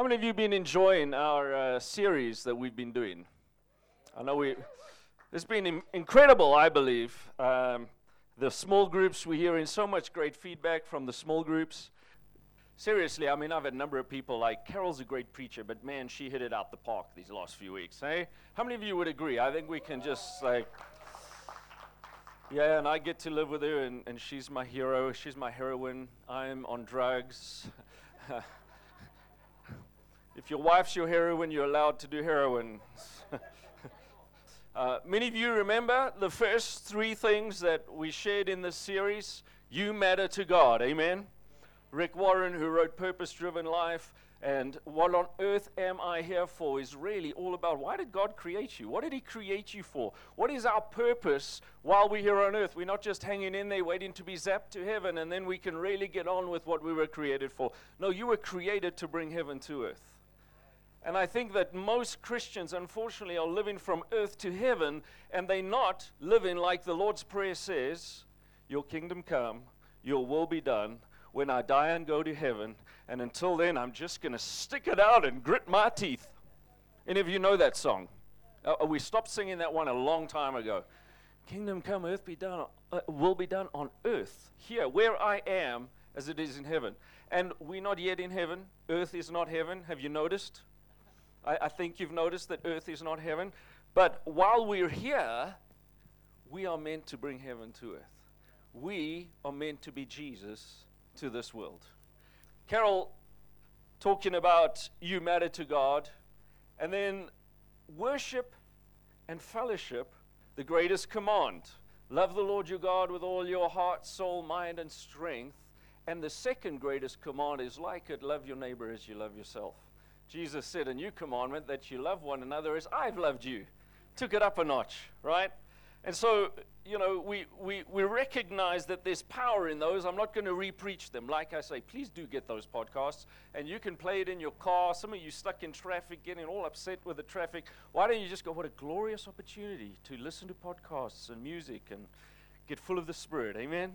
How many of you have been enjoying our uh, series that we've been doing? I know we, it's been Im- incredible, I believe. Um, the small groups, we're hearing so much great feedback from the small groups. Seriously, I mean, I've had a number of people like, Carol's a great preacher, but man, she hit it out the park these last few weeks. Hey? How many of you would agree? I think we can just like, yeah, and I get to live with her, and, and she's my hero, she's my heroine. I'm on drugs. If your wife's your heroine, you're allowed to do heroin. uh, many of you remember the first three things that we shared in this series. You matter to God. Amen. Rick Warren, who wrote Purpose Driven Life, and what on earth am I here for is really all about why did God create you? What did He create you for? What is our purpose while we're here on earth? We're not just hanging in there waiting to be zapped to heaven and then we can really get on with what we were created for. No, you were created to bring heaven to earth. And I think that most Christians, unfortunately, are living from earth to heaven, and they're not living like the Lord's Prayer says Your kingdom come, your will be done when I die and go to heaven. And until then, I'm just going to stick it out and grit my teeth. Any of you know that song? Uh, we stopped singing that one a long time ago. Kingdom come, earth be done, uh, will be done on earth, here, where I am, as it is in heaven. And we're not yet in heaven. Earth is not heaven. Have you noticed? I, I think you've noticed that earth is not heaven. But while we're here, we are meant to bring heaven to earth. We are meant to be Jesus to this world. Carol talking about you matter to God, and then worship and fellowship, the greatest command. Love the Lord your God with all your heart, soul, mind, and strength. And the second greatest command is like it love your neighbor as you love yourself. Jesus said, A new commandment that you love one another as I've loved you. Took it up a notch, right? And so, you know, we, we, we recognize that there's power in those. I'm not going to repreach them. Like I say, please do get those podcasts. And you can play it in your car. Some of you stuck in traffic, getting all upset with the traffic. Why don't you just go, what a glorious opportunity to listen to podcasts and music and get full of the Spirit. Amen?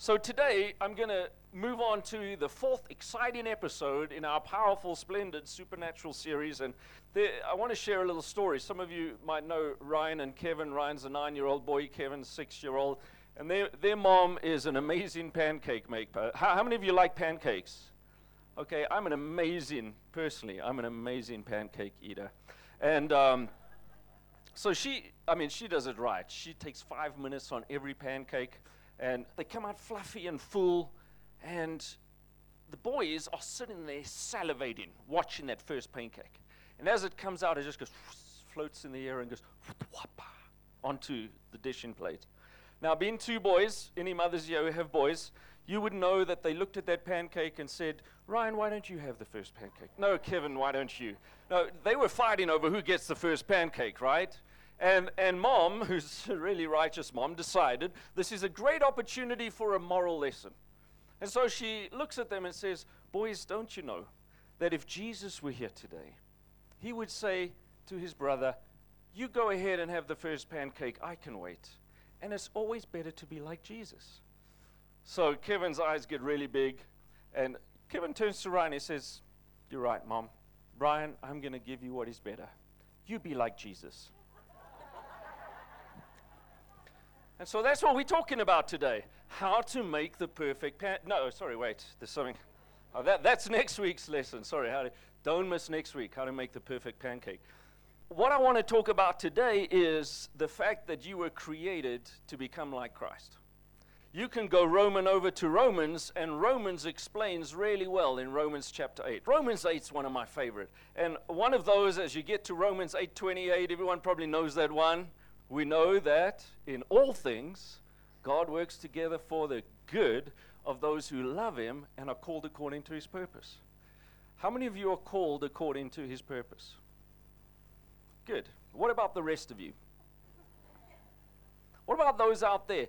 So today, I'm going to move on to the fourth exciting episode in our powerful, splendid supernatural series. And there, I want to share a little story. Some of you might know Ryan and Kevin. Ryan's a nine year old boy, Kevin's six year old. And their, their mom is an amazing pancake maker. How, how many of you like pancakes? Okay, I'm an amazing, personally, I'm an amazing pancake eater. And um, so she, I mean, she does it right. She takes five minutes on every pancake and they come out fluffy and full, and the boys are sitting there salivating, watching that first pancake. And as it comes out, it just goes, floats in the air and goes onto the dishing plate. Now, being two boys, any mothers here who have boys, you would know that they looked at that pancake and said, Ryan, why don't you have the first pancake? No, Kevin, why don't you? No, they were fighting over who gets the first pancake, right? And, and mom, who's a really righteous mom, decided this is a great opportunity for a moral lesson. And so she looks at them and says, Boys, don't you know that if Jesus were here today, he would say to his brother, You go ahead and have the first pancake, I can wait. And it's always better to be like Jesus. So Kevin's eyes get really big, and Kevin turns to Ryan and says, You're right, mom. Brian, I'm going to give you what is better. You be like Jesus. And so that's what we're talking about today. How to make the perfect pan. No, sorry, wait. There's something. Oh, that, that's next week's lesson. Sorry. How to, don't miss next week. How to make the perfect pancake. What I want to talk about today is the fact that you were created to become like Christ. You can go Roman over to Romans, and Romans explains really well in Romans chapter 8. Romans 8 is one of my favorite. And one of those, as you get to Romans 8.28, everyone probably knows that one we know that in all things, God works together for the good of those who love Him and are called according to His purpose. How many of you are called according to His purpose? Good. What about the rest of you? What about those out there?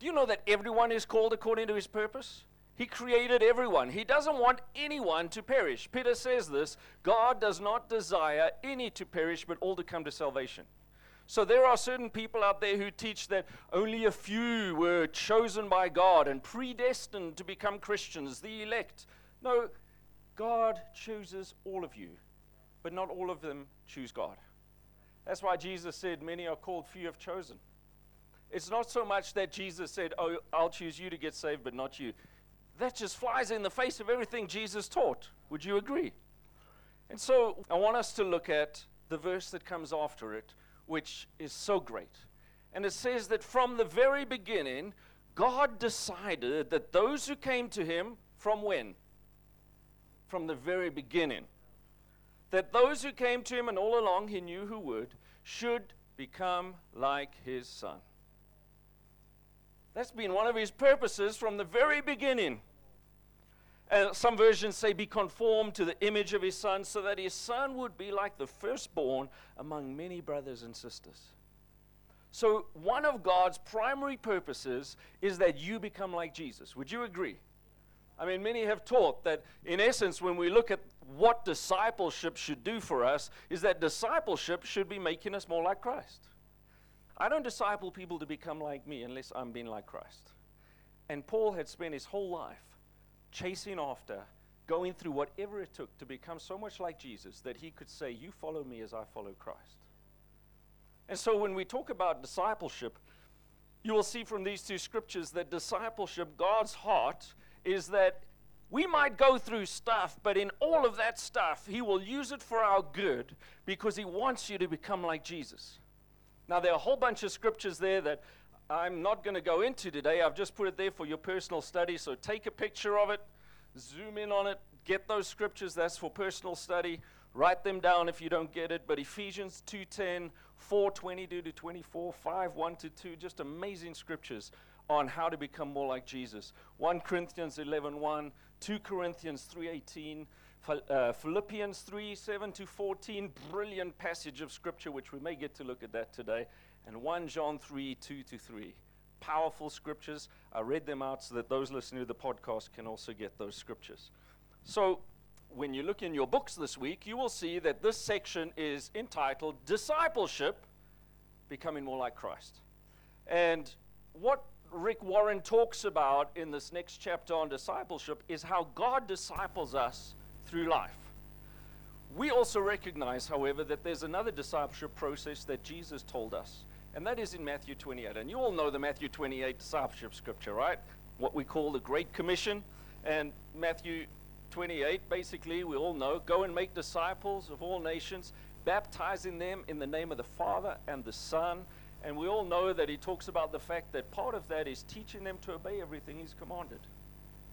Do you know that everyone is called according to His purpose? He created everyone. He doesn't want anyone to perish. Peter says this God does not desire any to perish, but all to come to salvation. So there are certain people out there who teach that only a few were chosen by God and predestined to become Christians, the elect. No, God chooses all of you, but not all of them choose God. That's why Jesus said, Many are called, few have chosen. It's not so much that Jesus said, Oh, I'll choose you to get saved, but not you. That just flies in the face of everything Jesus taught. Would you agree? And so I want us to look at the verse that comes after it, which is so great. And it says that from the very beginning, God decided that those who came to him from when? From the very beginning. That those who came to him, and all along he knew who would, should become like his son. That's been one of his purposes from the very beginning. Uh, some versions say, be conformed to the image of his son, so that his son would be like the firstborn among many brothers and sisters. So, one of God's primary purposes is that you become like Jesus. Would you agree? I mean, many have taught that, in essence, when we look at what discipleship should do for us, is that discipleship should be making us more like Christ. I don't disciple people to become like me unless I'm being like Christ. And Paul had spent his whole life chasing after, going through whatever it took to become so much like Jesus that he could say, You follow me as I follow Christ. And so when we talk about discipleship, you will see from these two scriptures that discipleship, God's heart, is that we might go through stuff, but in all of that stuff, He will use it for our good because He wants you to become like Jesus. Now, there are a whole bunch of scriptures there that I'm not going to go into today. I've just put it there for your personal study. So take a picture of it, zoom in on it, get those scriptures. That's for personal study. Write them down if you don't get it. But Ephesians 2:10, 4:22 to 24, 5, 1 to 2, just amazing scriptures on how to become more like Jesus. 1 Corinthians 11, 1, 2 Corinthians 3:18, uh, Philippians 3, 7 to 14, brilliant passage of scripture, which we may get to look at that today and 1 John 3 2 to 3. Powerful scriptures. I read them out so that those listening to the podcast can also get those scriptures. So, when you look in your books this week, you will see that this section is entitled Discipleship Becoming More Like Christ. And what Rick Warren talks about in this next chapter on discipleship is how God disciples us through life. We also recognize, however, that there's another discipleship process that Jesus told us and that is in Matthew 28. And you all know the Matthew 28 discipleship scripture, right? What we call the Great Commission. And Matthew 28, basically, we all know go and make disciples of all nations, baptizing them in the name of the Father and the Son. And we all know that he talks about the fact that part of that is teaching them to obey everything he's commanded.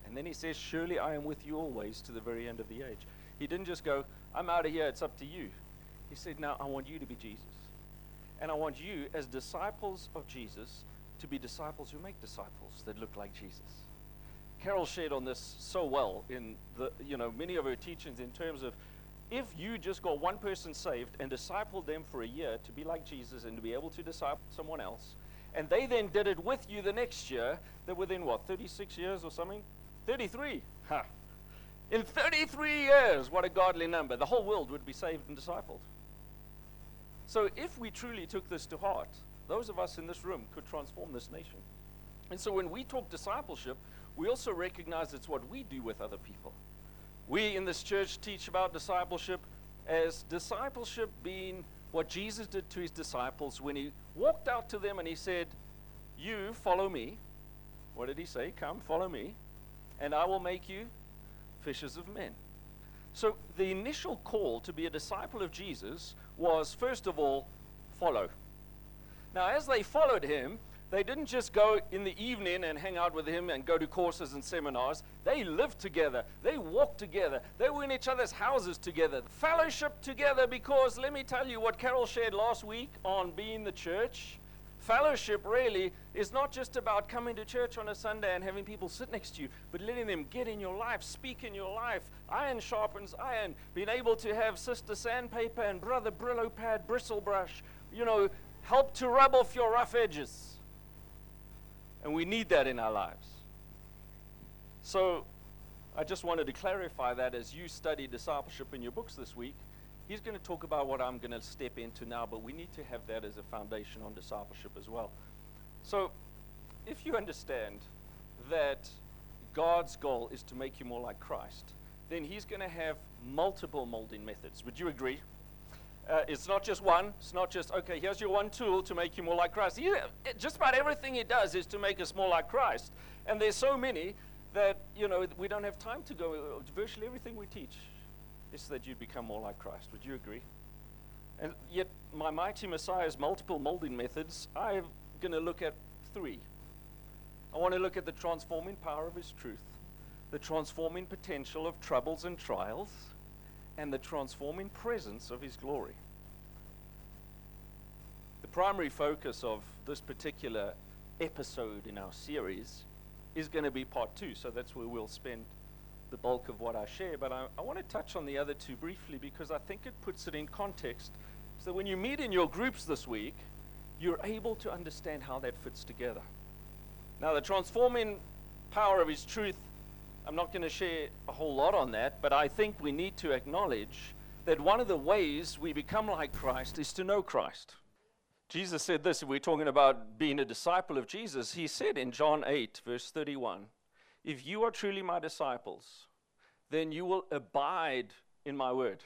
And then he says, Surely I am with you always to the very end of the age. He didn't just go, I'm out of here, it's up to you. He said, Now I want you to be Jesus. And I want you, as disciples of Jesus, to be disciples who make disciples that look like Jesus. Carol shared on this so well in the, you know, many of her teachings in terms of if you just got one person saved and discipled them for a year to be like Jesus and to be able to disciple someone else, and they then did it with you the next year, that within what, 36 years or something? 33. Ha. In 33 years, what a godly number. The whole world would be saved and discipled. So if we truly took this to heart, those of us in this room could transform this nation. And so when we talk discipleship, we also recognize it's what we do with other people. We in this church teach about discipleship as discipleship being what Jesus did to his disciples when he walked out to them and he said, You follow me. What did he say? Come, follow me, and I will make you fishers of men. So the initial call to be a disciple of Jesus was, first of all, follow. Now, as they followed him, they didn't just go in the evening and hang out with him and go to courses and seminars. They lived together. They walked together. They were in each other's houses together. Fellowship together because let me tell you what Carol shared last week on being the church. Fellowship really is not just about coming to church on a Sunday and having people sit next to you, but letting them get in your life, speak in your life. Iron sharpens iron. Being able to have sister sandpaper and brother Brillo pad, bristle brush, you know, help to rub off your rough edges. And we need that in our lives. So I just wanted to clarify that as you study discipleship in your books this week He's going to talk about what I'm going to step into now, but we need to have that as a foundation on discipleship as well. So, if you understand that God's goal is to make you more like Christ, then he's going to have multiple molding methods. Would you agree? Uh, it's not just one. It's not just, okay, here's your one tool to make you more like Christ. He, just about everything he does is to make us more like Christ. And there's so many that, you know, we don't have time to go. Virtually everything we teach is that you'd become more like Christ. Would you agree? And yet, my mighty Messiah's multiple molding methods, I'm going to look at three. I want to look at the transforming power of his truth, the transforming potential of troubles and trials, and the transforming presence of his glory. The primary focus of this particular episode in our series is going to be part two, so that's where we'll spend the bulk of what I share. But I, I want to touch on the other two briefly because I think it puts it in context so when you meet in your groups this week, you're able to understand how that fits together. Now, the transforming power of His truth, I'm not going to share a whole lot on that, but I think we need to acknowledge that one of the ways we become like Christ is to know Christ. Jesus said this, if we're talking about being a disciple of Jesus, he said in John 8, verse 31, If you are truly my disciples, then you will abide in my word.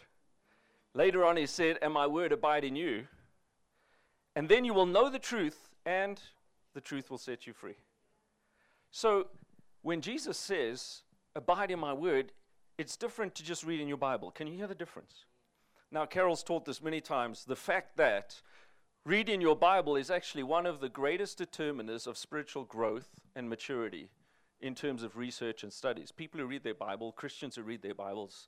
Later on, he said, And my word abide in you. And then you will know the truth, and the truth will set you free. So, when Jesus says, Abide in my word, it's different to just reading your Bible. Can you hear the difference? Now, Carol's taught this many times. The fact that reading your Bible is actually one of the greatest determiners of spiritual growth and maturity in terms of research and studies. People who read their Bible, Christians who read their Bibles,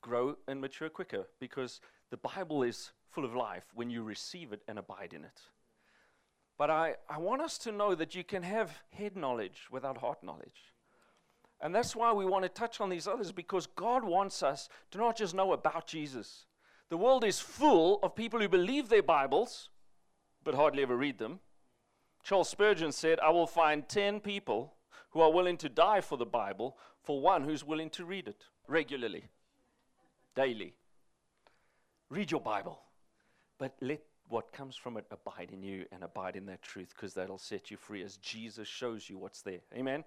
grow and mature quicker because the Bible is full of life when you receive it and abide in it. But I, I want us to know that you can have head knowledge without heart knowledge. And that's why we want to touch on these others because God wants us to not just know about Jesus. The world is full of people who believe their Bibles but hardly ever read them. Charles Spurgeon said, I will find 10 people who are willing to die for the Bible for one who's willing to read it regularly daily. Read your Bible, but let what comes from it abide in you and abide in that truth because that'll set you free as Jesus shows you what's there. Amen.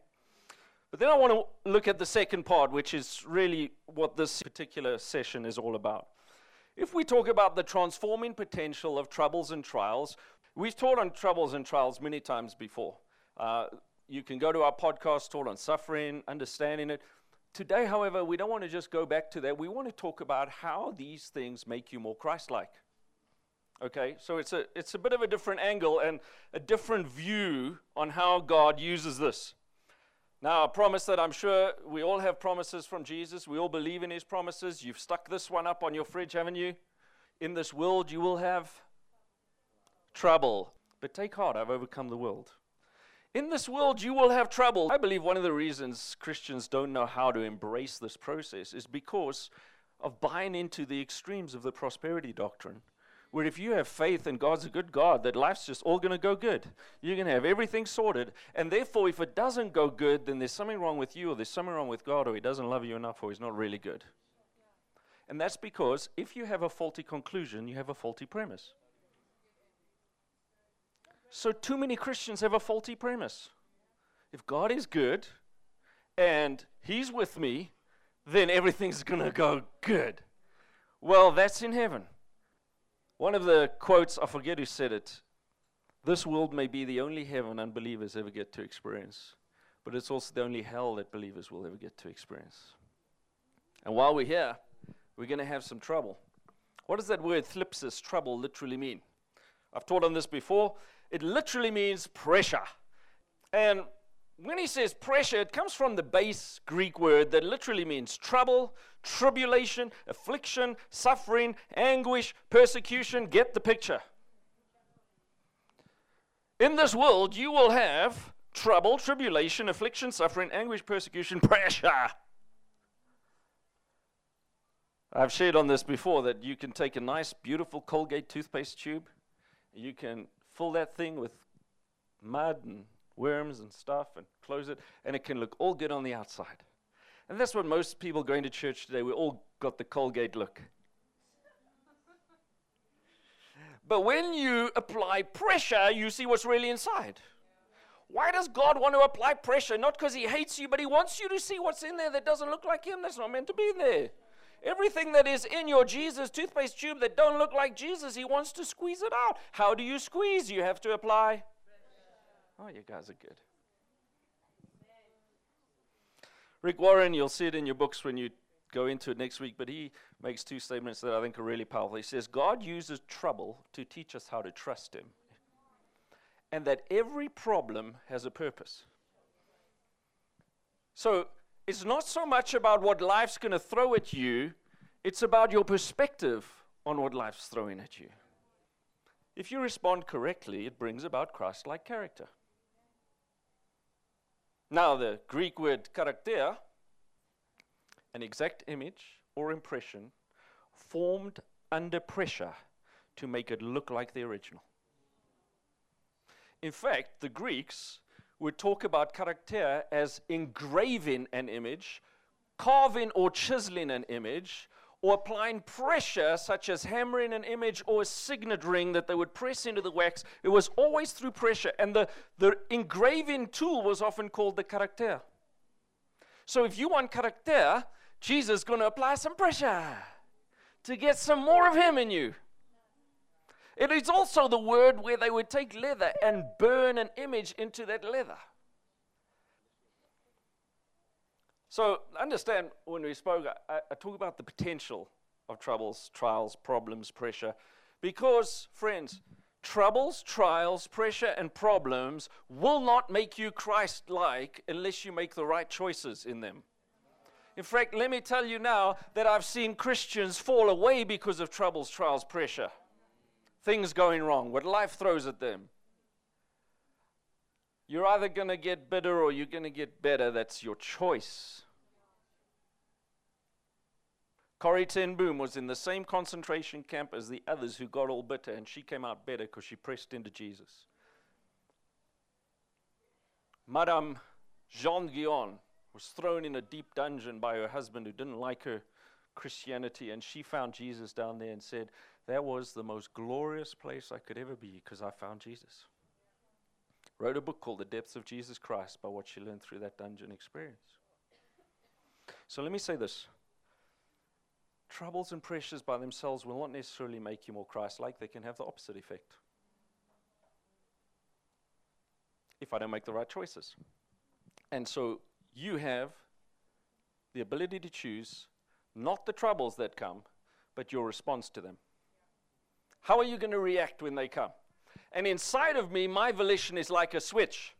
But then I want to look at the second part, which is really what this particular session is all about. If we talk about the transforming potential of troubles and trials, we've taught on troubles and trials many times before. Uh, you can go to our podcast, taught on suffering, understanding it. Today, however, we don't want to just go back to that. We want to talk about how these things make you more Christ like. Okay, so it's a, it's a bit of a different angle and a different view on how God uses this. Now, I promise that I'm sure we all have promises from Jesus. We all believe in his promises. You've stuck this one up on your fridge, haven't you? In this world, you will have trouble. But take heart, I've overcome the world. In this world, you will have trouble. I believe one of the reasons Christians don't know how to embrace this process is because of buying into the extremes of the prosperity doctrine. Where if you have faith and God's a good God, that life's just all going to go good. You're going to have everything sorted. And therefore, if it doesn't go good, then there's something wrong with you, or there's something wrong with God, or He doesn't love you enough, or He's not really good. And that's because if you have a faulty conclusion, you have a faulty premise. So, too many Christians have a faulty premise. If God is good and He's with me, then everything's going to go good. Well, that's in heaven. One of the quotes, I forget who said it this world may be the only heaven unbelievers ever get to experience, but it's also the only hell that believers will ever get to experience. And while we're here, we're going to have some trouble. What does that word thlipsis, trouble, literally mean? I've taught on this before. It literally means pressure. And when he says pressure, it comes from the base Greek word that literally means trouble, tribulation, affliction, suffering, anguish, persecution. Get the picture. In this world, you will have trouble, tribulation, affliction, suffering, anguish, persecution, pressure. I've shared on this before that you can take a nice, beautiful Colgate toothpaste tube, you can fill that thing with mud and worms and stuff and close it, and it can look all good on the outside. And that's what most people going to church today, we all got the Colgate look. but when you apply pressure, you see what's really inside. Why does God want to apply pressure? Not because He hates you, but He wants you to see what's in there that doesn't look like Him, that's not meant to be there. Everything that is in your Jesus toothpaste tube that don't look like Jesus, He wants to squeeze it out. How do you squeeze? You have to apply. Oh, you guys are good. Rick Warren, you'll see it in your books when you go into it next week, but he makes two statements that I think are really powerful. He says, God uses trouble to teach us how to trust Him, and that every problem has a purpose. So it's not so much about what life's going to throw at you, it's about your perspective on what life's throwing at you. If you respond correctly, it brings about Christ like character. Now, the Greek word character, an exact image or impression formed under pressure to make it look like the original. In fact, the Greeks would talk about character as engraving an image, carving or chiseling an image, or applying pressure, such as hammering an image or a signet ring that they would press into the wax. It was always through pressure. And the, the engraving tool was often called the character. So if you want character, Jesus is going to apply some pressure to get some more of him in you. It is also the word where they would take leather and burn an image into that leather. So understand when we spoke, I, I talk about the potential of troubles, trials, problems, pressure. Because, friends, troubles, trials, pressure, and problems will not make you Christ like unless you make the right choices in them. In fact, let me tell you now that I've seen Christians fall away because of troubles, trials, pressure, things going wrong, what life throws at them. You're either going to get bitter or you're going to get better. That's your choice. Corrie ten Boom was in the same concentration camp as the others who got all bitter, and she came out better because she pressed into Jesus. Madame Jeanne Guyon was thrown in a deep dungeon by her husband who didn't like her Christianity, and she found Jesus down there and said, That was the most glorious place I could ever be because I found Jesus. Wrote a book called The Depths of Jesus Christ by what she learned through that dungeon experience. So let me say this troubles and pressures by themselves will not necessarily make you more Christ like, they can have the opposite effect. If I don't make the right choices. And so you have the ability to choose not the troubles that come, but your response to them. How are you going to react when they come? And inside of me, my volition is like a switch.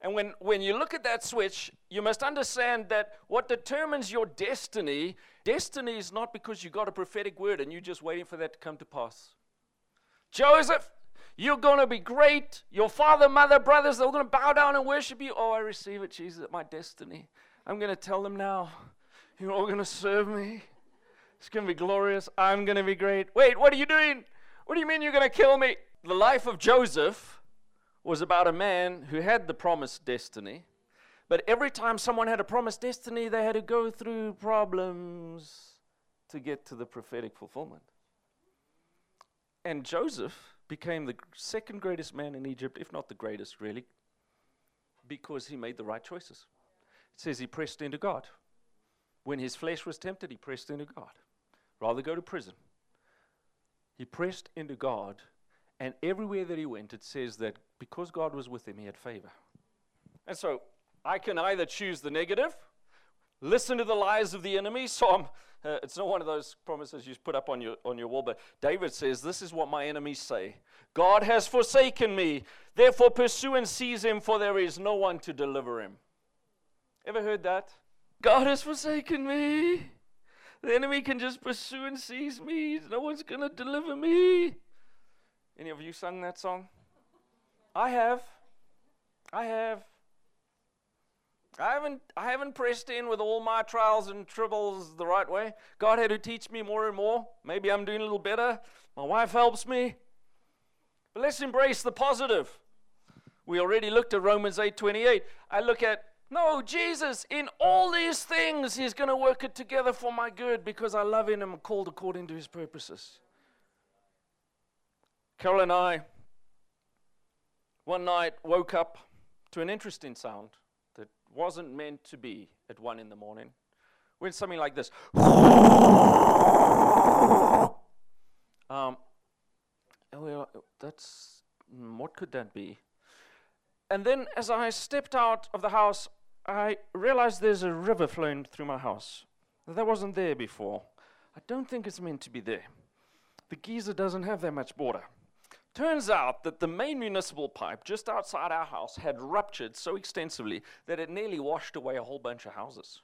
And when, when you look at that switch, you must understand that what determines your destiny, destiny is not because you got a prophetic word and you're just waiting for that to come to pass. Joseph, you're going to be great. Your father, mother, brothers, they're going to bow down and worship you. Oh, I receive it, Jesus, at my destiny. I'm going to tell them now. You're all going to serve me. It's going to be glorious. I'm going to be great. Wait, what are you doing? What do you mean you're going to kill me? The life of Joseph was about a man who had the promised destiny, but every time someone had a promised destiny, they had to go through problems to get to the prophetic fulfillment. And Joseph became the second greatest man in Egypt, if not the greatest, really, because he made the right choices. It says he pressed into God. When his flesh was tempted, he pressed into God. Rather go to prison. He pressed into God and everywhere that he went, it says that because God was with him, he had favor. And so I can either choose the negative, listen to the lies of the enemy. So uh, it's not one of those promises you put up on your, on your wall, but David says, This is what my enemies say God has forsaken me. Therefore, pursue and seize him, for there is no one to deliver him. Ever heard that? God has forsaken me. The enemy can just pursue and seize me. No one's going to deliver me. Any of you sung that song? I have. I have. I haven't, I haven't pressed in with all my trials and troubles the right way. God had to teach me more and more. Maybe I'm doing a little better. My wife helps me. But let's embrace the positive. We already looked at Romans 8:28. I look at no, Jesus, in all these things, He's going to work it together for my good because I love Him and I'm called according to His purposes. Carol and I One night, woke up to an interesting sound that wasn't meant to be at one in the morning. Went something like this. Um, that's mm, what could that be? And then, as I stepped out of the house, I realized there's a river flowing through my house. That wasn't there before. I don't think it's meant to be there. The geyser doesn't have that much water. Turns out that the main municipal pipe just outside our house had ruptured so extensively that it nearly washed away a whole bunch of houses.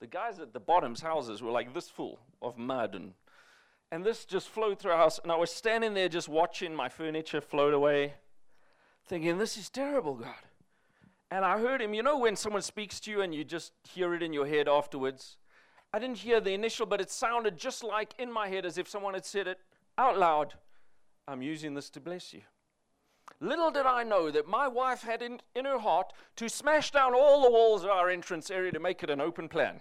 The guys at the bottom's houses were like this full of mud and and this just flowed through our house and I was standing there just watching my furniture float away thinking this is terrible God. And I heard him, you know when someone speaks to you and you just hear it in your head afterwards? I didn't hear the initial but it sounded just like in my head as if someone had said it out loud. I'm using this to bless you. Little did I know that my wife had in, in her heart to smash down all the walls of our entrance area to make it an open plan.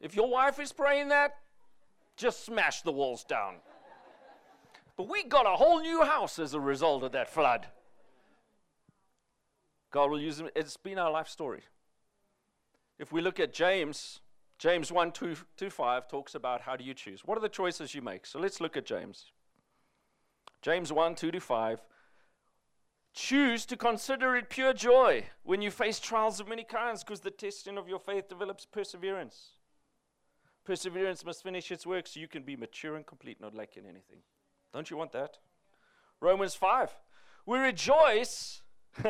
If your wife is praying that, just smash the walls down. But we got a whole new house as a result of that flood. God will use them. It's been our life story. If we look at James, James 1 2, 2 5 talks about how do you choose? What are the choices you make? So let's look at James. James 1 2 to 5. Choose to consider it pure joy when you face trials of many kinds, because the testing of your faith develops perseverance. Perseverance must finish its work so you can be mature and complete, not lacking anything. Don't you want that? Romans 5. We rejoice.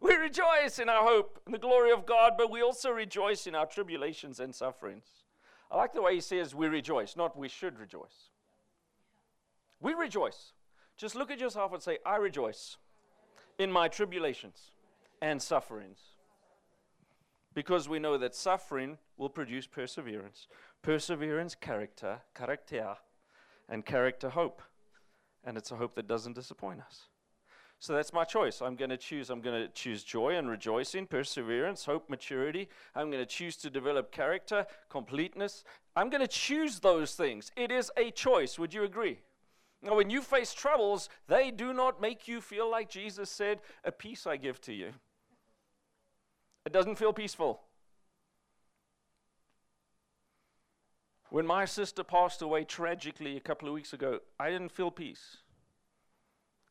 we rejoice in our hope and the glory of God, but we also rejoice in our tribulations and sufferings. I like the way he says we rejoice, not we should rejoice. We rejoice. Just look at yourself and say, I rejoice in my tribulations and sufferings. Because we know that suffering will produce perseverance. Perseverance, character, character, and character, hope. And it's a hope that doesn't disappoint us. So that's my choice. I'm going to choose. I'm going to choose joy and rejoicing, perseverance, hope, maturity. I'm going to choose to develop character, completeness. I'm going to choose those things. It is a choice. Would you agree? Now, when you face troubles, they do not make you feel like Jesus said, A peace I give to you. It doesn't feel peaceful. When my sister passed away tragically a couple of weeks ago, I didn't feel peace.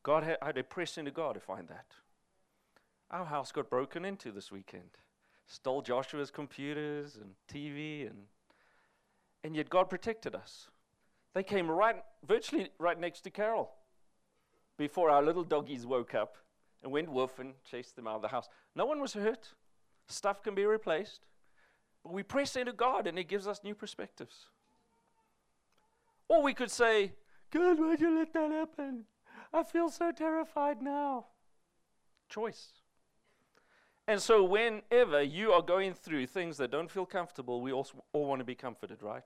God had, I had to press into God to find that. Our house got broken into this weekend. Stole Joshua's computers and TV and and yet God protected us. They came right virtually right next to Carol before our little doggies woke up and went woof and chased them out of the house. No one was hurt. Stuff can be replaced. But we press into God and it gives us new perspectives. Or we could say, God, why'd you let that happen? I feel so terrified now. Choice. And so, whenever you are going through things that don't feel comfortable, we all want to be comforted, right?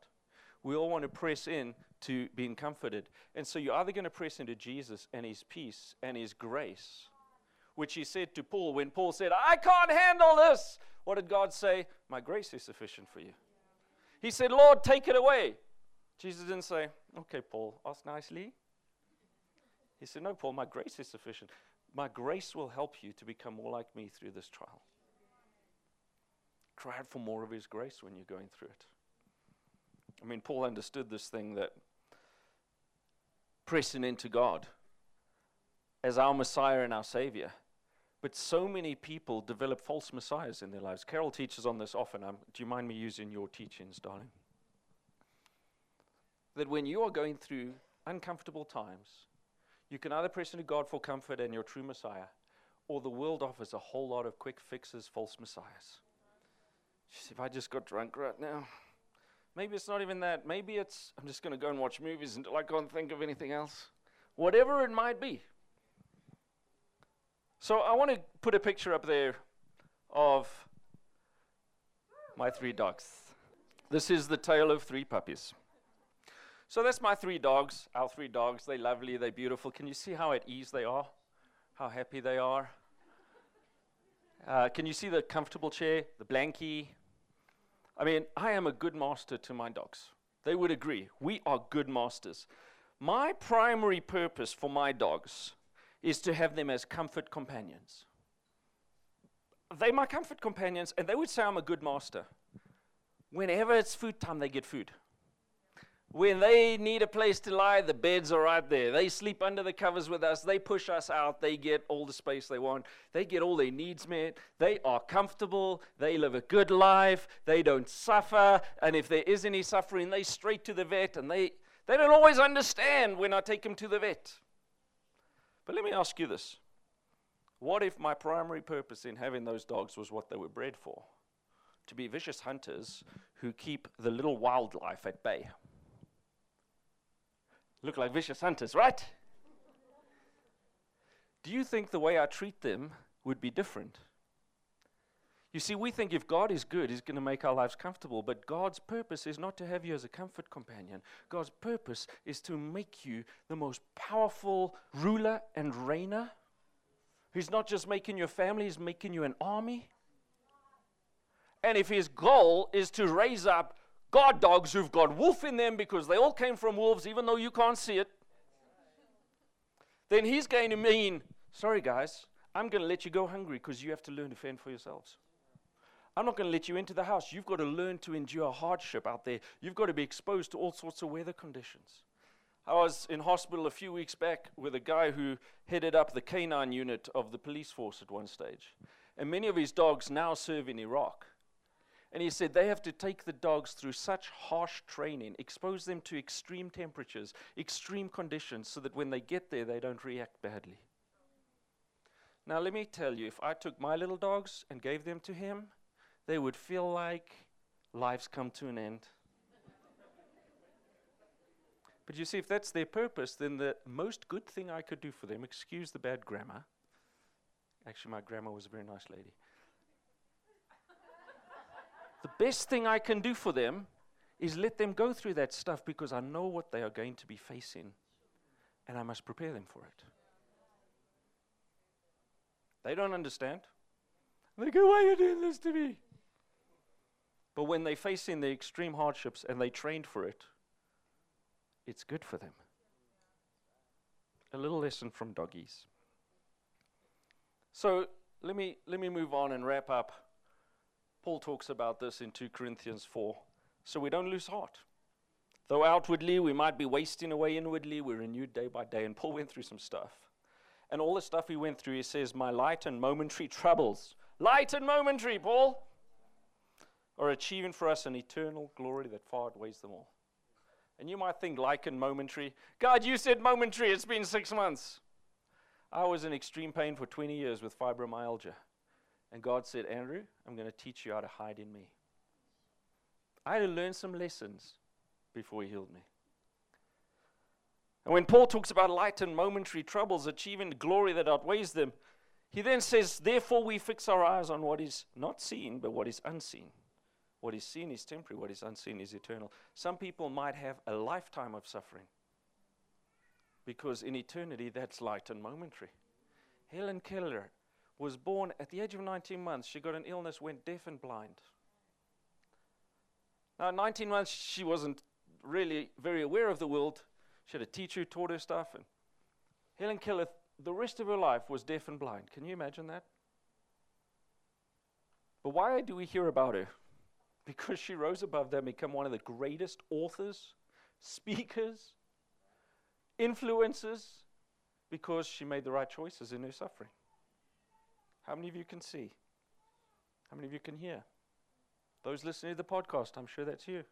We all want to press in to being comforted. And so, you're either going to press into Jesus and his peace and his grace, which he said to Paul when Paul said, I can't handle this. What did God say? My grace is sufficient for you. He said, Lord, take it away. Jesus didn't say, Okay, Paul, ask nicely. He said, No, Paul, my grace is sufficient. My grace will help you to become more like me through this trial. Cry out for more of His grace when you're going through it. I mean, Paul understood this thing that pressing into God as our Messiah and our Savior. But so many people develop false messiahs in their lives. Carol teaches on this often. Um, do you mind me using your teachings, darling? That when you are going through uncomfortable times, you can either press into God for comfort and your true Messiah, or the world offers a whole lot of quick fixes, false messiahs. If I just got drunk right now, maybe it's not even that. Maybe it's I'm just going to go and watch movies until I can't think of anything else. Whatever it might be. So I want to put a picture up there of my three dogs. This is the tale of three puppies. So that's my three dogs, our three dogs. They're lovely, they're beautiful. Can you see how at ease they are? How happy they are? Uh, can you see the comfortable chair, the blankie? I mean, I am a good master to my dogs. They would agree. We are good masters. My primary purpose for my dogs is to have them as comfort companions. They're my comfort companions, and they would say I'm a good master. Whenever it's food time, they get food. When they need a place to lie, the beds are right there. They sleep under the covers with us. They push us out. They get all the space they want. They get all their needs met. They are comfortable. They live a good life. They don't suffer. And if there is any suffering, they straight to the vet. And they, they don't always understand when I take them to the vet. But let me ask you this What if my primary purpose in having those dogs was what they were bred for? To be vicious hunters who keep the little wildlife at bay look like vicious hunters, right? Do you think the way I treat them would be different? You see, we think if God is good, He's going to make our lives comfortable. But God's purpose is not to have you as a comfort companion. God's purpose is to make you the most powerful ruler and reigner. He's not just making your family, He's making you an army. And if His goal is to raise up guard dogs who've got wolf in them because they all came from wolves, even though you can't see it, then he's going to mean, sorry guys, I'm going to let you go hungry because you have to learn to fend for yourselves. I'm not going to let you into the house. You've got to learn to endure hardship out there. You've got to be exposed to all sorts of weather conditions. I was in hospital a few weeks back with a guy who headed up the canine unit of the police force at one stage. And many of his dogs now serve in Iraq. And he said they have to take the dogs through such harsh training, expose them to extreme temperatures, extreme conditions, so that when they get there, they don't react badly. Now, let me tell you, if I took my little dogs and gave them to him, they would feel like life's come to an end. but you see, if that's their purpose, then the most good thing I could do for them, excuse the bad grammar. Actually, my grandma was a very nice lady the best thing I can do for them is let them go through that stuff because I know what they are going to be facing and I must prepare them for it. They don't understand. They go, Why are you doing this to me? But when they face in the extreme hardships and they trained for it, it's good for them. A little lesson from doggies. So let me, let me move on and wrap up Paul talks about this in 2 Corinthians 4. So we don't lose heart. Though outwardly we might be wasting away inwardly, we're renewed day by day. And Paul went through some stuff. And all the stuff he went through, he says, My light and momentary troubles, light and momentary, Paul, are achieving for us an eternal glory that far outweighs them all. And you might think, like and momentary. God, you said momentary. It's been six months. I was in extreme pain for 20 years with fibromyalgia. And God said, Andrew, I'm going to teach you how to hide in me. I had to learn some lessons before He healed me. And when Paul talks about light and momentary troubles achieving the glory that outweighs them, he then says, Therefore, we fix our eyes on what is not seen, but what is unseen. What is seen is temporary, what is unseen is eternal. Some people might have a lifetime of suffering because in eternity, that's light and momentary. Helen Keller was born at the age of 19 months. She got an illness, went deaf and blind. Now, at 19 months, she wasn't really very aware of the world. She had a teacher who taught her stuff. And Helen Keller, the rest of her life, was deaf and blind. Can you imagine that? But why do we hear about her? Because she rose above them, become one of the greatest authors, speakers, influencers, because she made the right choices in her suffering. How many of you can see? How many of you can hear? Those listening to the podcast, I'm sure that's you.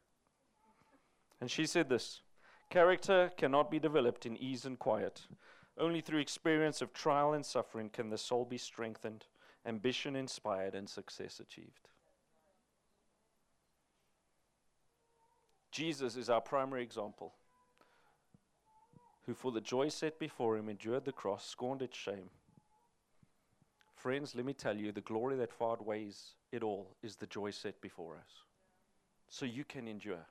And she said this Character cannot be developed in ease and quiet. Only through experience of trial and suffering can the soul be strengthened, ambition inspired, and success achieved. Jesus is our primary example, who for the joy set before him endured the cross, scorned its shame Friends, let me tell you, the glory that far outweighs it all is the joy set before us. So you can endure.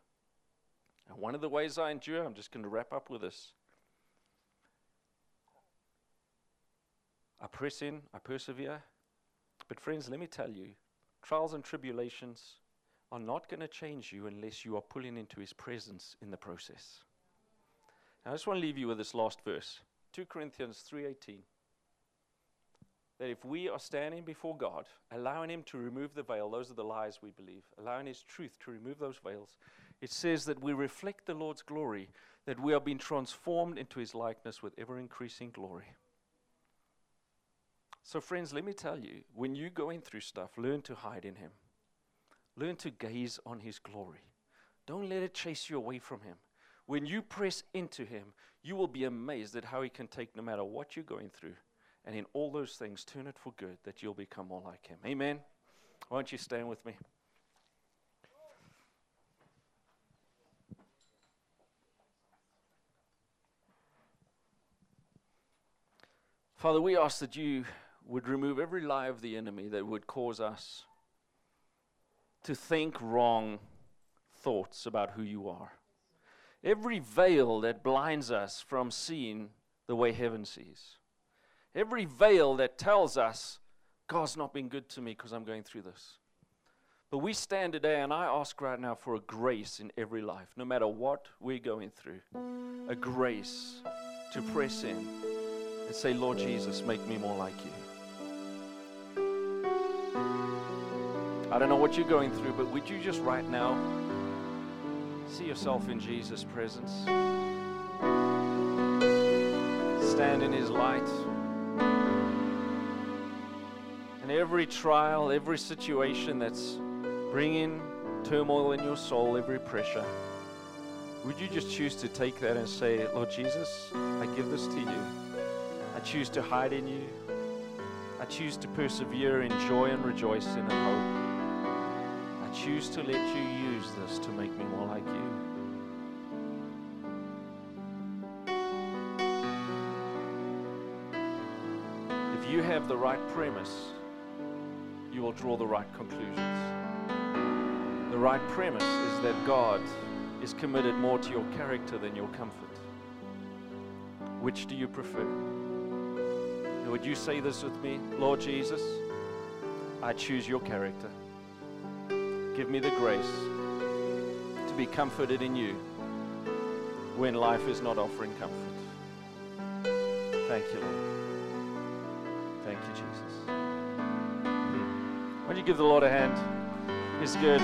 And one of the ways I endure, I'm just going to wrap up with this. I press in, I persevere. But, friends, let me tell you, trials and tribulations are not going to change you unless you are pulling into His presence in the process. I just want to leave you with this last verse 2 Corinthians 3:18 that if we are standing before God, allowing Him to remove the veil, those are the lies we believe, allowing His truth to remove those veils, it says that we reflect the Lord's glory, that we are being transformed into His likeness with ever increasing glory. So, friends, let me tell you when you're going through stuff, learn to hide in Him, learn to gaze on His glory. Don't let it chase you away from Him. When you press into Him, you will be amazed at how He can take no matter what you're going through, and in all those things, turn it for good that you'll become more like Him. Amen. Why don't you stand with me? Father, we ask that you would remove every lie of the enemy that would cause us to think wrong thoughts about who you are. Every veil that blinds us from seeing the way heaven sees. Every veil that tells us God's not been good to me because I'm going through this. But we stand today, and I ask right now for a grace in every life, no matter what we're going through, a grace to press in and say, Lord Jesus, make me more like you. I don't know what you're going through, but would you just right now see yourself in Jesus' presence? Stand in His light. And every trial, every situation that's bringing turmoil in your soul, every pressure, would you just choose to take that and say, Lord Jesus, I give this to you. I choose to hide in you. I choose to persevere in joy and rejoice in hope. I choose to let you use this to make me more like you. You have the right premise, you will draw the right conclusions. The right premise is that God is committed more to your character than your comfort. Which do you prefer? would you say this with me? Lord Jesus, I choose your character. Give me the grace to be comforted in you when life is not offering comfort. Thank you, Lord. Jesus. Why don't you give the Lord a hand? He's good.